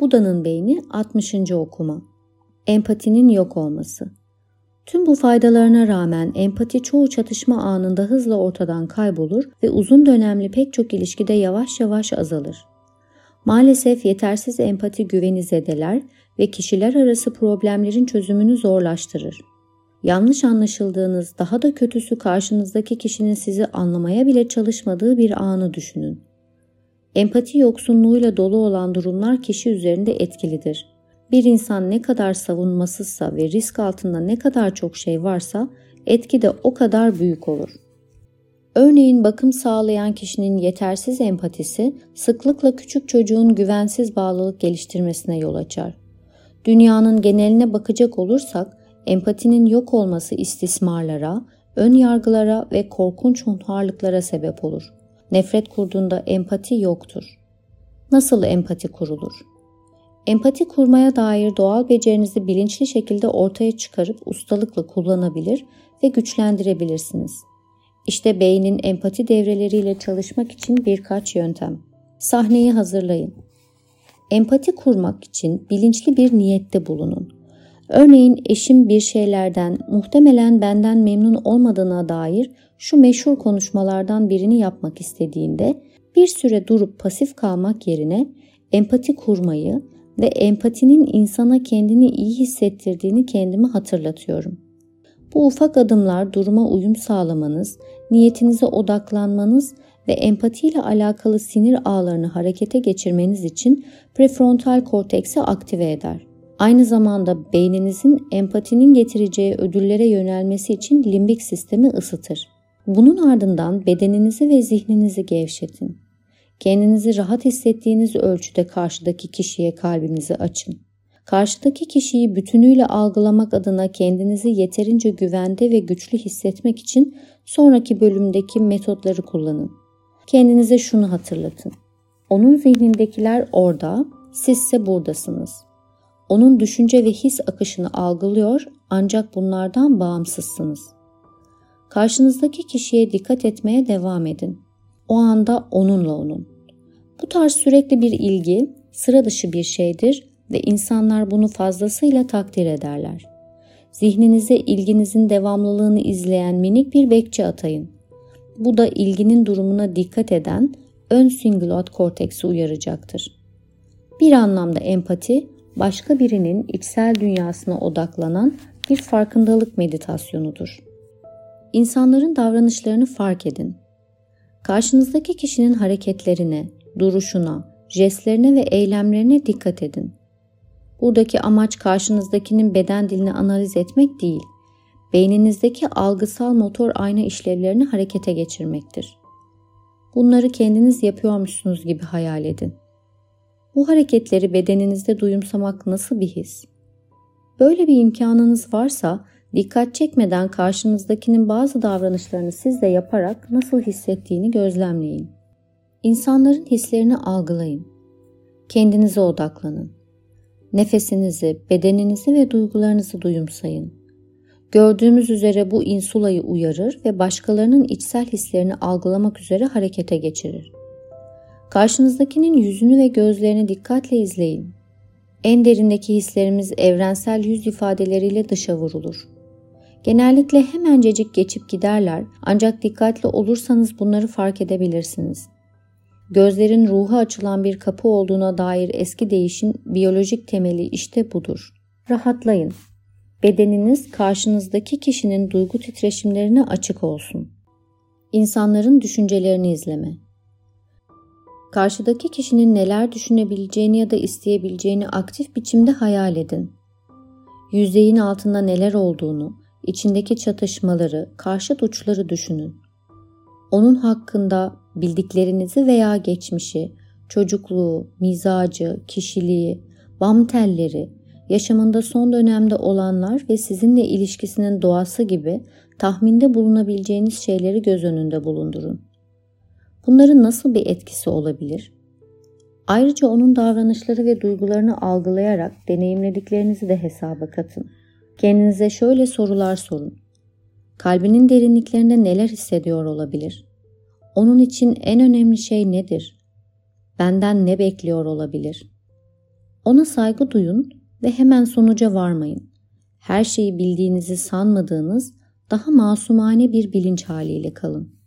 Buda'nın beyni 60. okuma. Empatinin yok olması. Tüm bu faydalarına rağmen empati çoğu çatışma anında hızla ortadan kaybolur ve uzun dönemli pek çok ilişkide yavaş yavaş azalır. Maalesef yetersiz empati güveni zedeler ve kişiler arası problemlerin çözümünü zorlaştırır. Yanlış anlaşıldığınız, daha da kötüsü karşınızdaki kişinin sizi anlamaya bile çalışmadığı bir anı düşünün. Empati yoksunluğuyla dolu olan durumlar kişi üzerinde etkilidir. Bir insan ne kadar savunmasızsa ve risk altında ne kadar çok şey varsa etki de o kadar büyük olur. Örneğin bakım sağlayan kişinin yetersiz empatisi sıklıkla küçük çocuğun güvensiz bağlılık geliştirmesine yol açar. Dünyanın geneline bakacak olursak empatinin yok olması istismarlara, ön yargılara ve korkunç hunharlıklara sebep olur. Nefret kurduğunda empati yoktur. Nasıl empati kurulur? Empati kurmaya dair doğal becerinizi bilinçli şekilde ortaya çıkarıp ustalıkla kullanabilir ve güçlendirebilirsiniz. İşte beynin empati devreleriyle çalışmak için birkaç yöntem. Sahneyi hazırlayın. Empati kurmak için bilinçli bir niyette bulunun. Örneğin eşim bir şeylerden muhtemelen benden memnun olmadığına dair şu meşhur konuşmalardan birini yapmak istediğinde bir süre durup pasif kalmak yerine empati kurmayı ve empatinin insana kendini iyi hissettirdiğini kendime hatırlatıyorum. Bu ufak adımlar duruma uyum sağlamanız, niyetinize odaklanmanız ve empatiyle alakalı sinir ağlarını harekete geçirmeniz için prefrontal korteksi aktive eder. Aynı zamanda beyninizin empatinin getireceği ödüllere yönelmesi için limbik sistemi ısıtır. Bunun ardından bedeninizi ve zihninizi gevşetin. Kendinizi rahat hissettiğiniz ölçüde karşıdaki kişiye kalbinizi açın. Karşıdaki kişiyi bütünüyle algılamak adına kendinizi yeterince güvende ve güçlü hissetmek için sonraki bölümdeki metotları kullanın. Kendinize şunu hatırlatın. Onun zihnindekiler orada, sizse buradasınız. Onun düşünce ve his akışını algılıyor ancak bunlardan bağımsızsınız. Karşınızdaki kişiye dikkat etmeye devam edin. O anda onunla onun. Bu tarz sürekli bir ilgi sıra dışı bir şeydir ve insanlar bunu fazlasıyla takdir ederler. Zihninize ilginizin devamlılığını izleyen minik bir bekçi atayın. Bu da ilginin durumuna dikkat eden ön singulat korteksi uyaracaktır. Bir anlamda empati, başka birinin içsel dünyasına odaklanan bir farkındalık meditasyonudur. İnsanların davranışlarını fark edin. Karşınızdaki kişinin hareketlerine, duruşuna, jestlerine ve eylemlerine dikkat edin. Buradaki amaç karşınızdakinin beden dilini analiz etmek değil, beyninizdeki algısal motor ayna işlevlerini harekete geçirmektir. Bunları kendiniz yapıyormuşsunuz gibi hayal edin. Bu hareketleri bedeninizde duyumsamak nasıl bir his? Böyle bir imkanınız varsa dikkat çekmeden karşınızdakinin bazı davranışlarını siz de yaparak nasıl hissettiğini gözlemleyin. İnsanların hislerini algılayın. Kendinize odaklanın. Nefesinizi, bedeninizi ve duygularınızı duyumsayın. Gördüğümüz üzere bu insulayı uyarır ve başkalarının içsel hislerini algılamak üzere harekete geçirir. Karşınızdakinin yüzünü ve gözlerini dikkatle izleyin. En derindeki hislerimiz evrensel yüz ifadeleriyle dışa vurulur. Genellikle hemencecik geçip giderler ancak dikkatli olursanız bunları fark edebilirsiniz. Gözlerin ruha açılan bir kapı olduğuna dair eski değişin biyolojik temeli işte budur. Rahatlayın. Bedeniniz karşınızdaki kişinin duygu titreşimlerine açık olsun. İnsanların düşüncelerini izleme. Karşıdaki kişinin neler düşünebileceğini ya da isteyebileceğini aktif biçimde hayal edin. Yüzeyin altında neler olduğunu, içindeki çatışmaları, karşıt uçları düşünün. Onun hakkında bildiklerinizi veya geçmişi, çocukluğu, mizacı, kişiliği, bam telleri, yaşamında son dönemde olanlar ve sizinle ilişkisinin doğası gibi tahminde bulunabileceğiniz şeyleri göz önünde bulundurun. Bunların nasıl bir etkisi olabilir? Ayrıca onun davranışları ve duygularını algılayarak deneyimlediklerinizi de hesaba katın. Kendinize şöyle sorular sorun. Kalbinin derinliklerinde neler hissediyor olabilir? Onun için en önemli şey nedir? Benden ne bekliyor olabilir? Ona saygı duyun ve hemen sonuca varmayın. Her şeyi bildiğinizi sanmadığınız daha masumane bir bilinç haliyle kalın.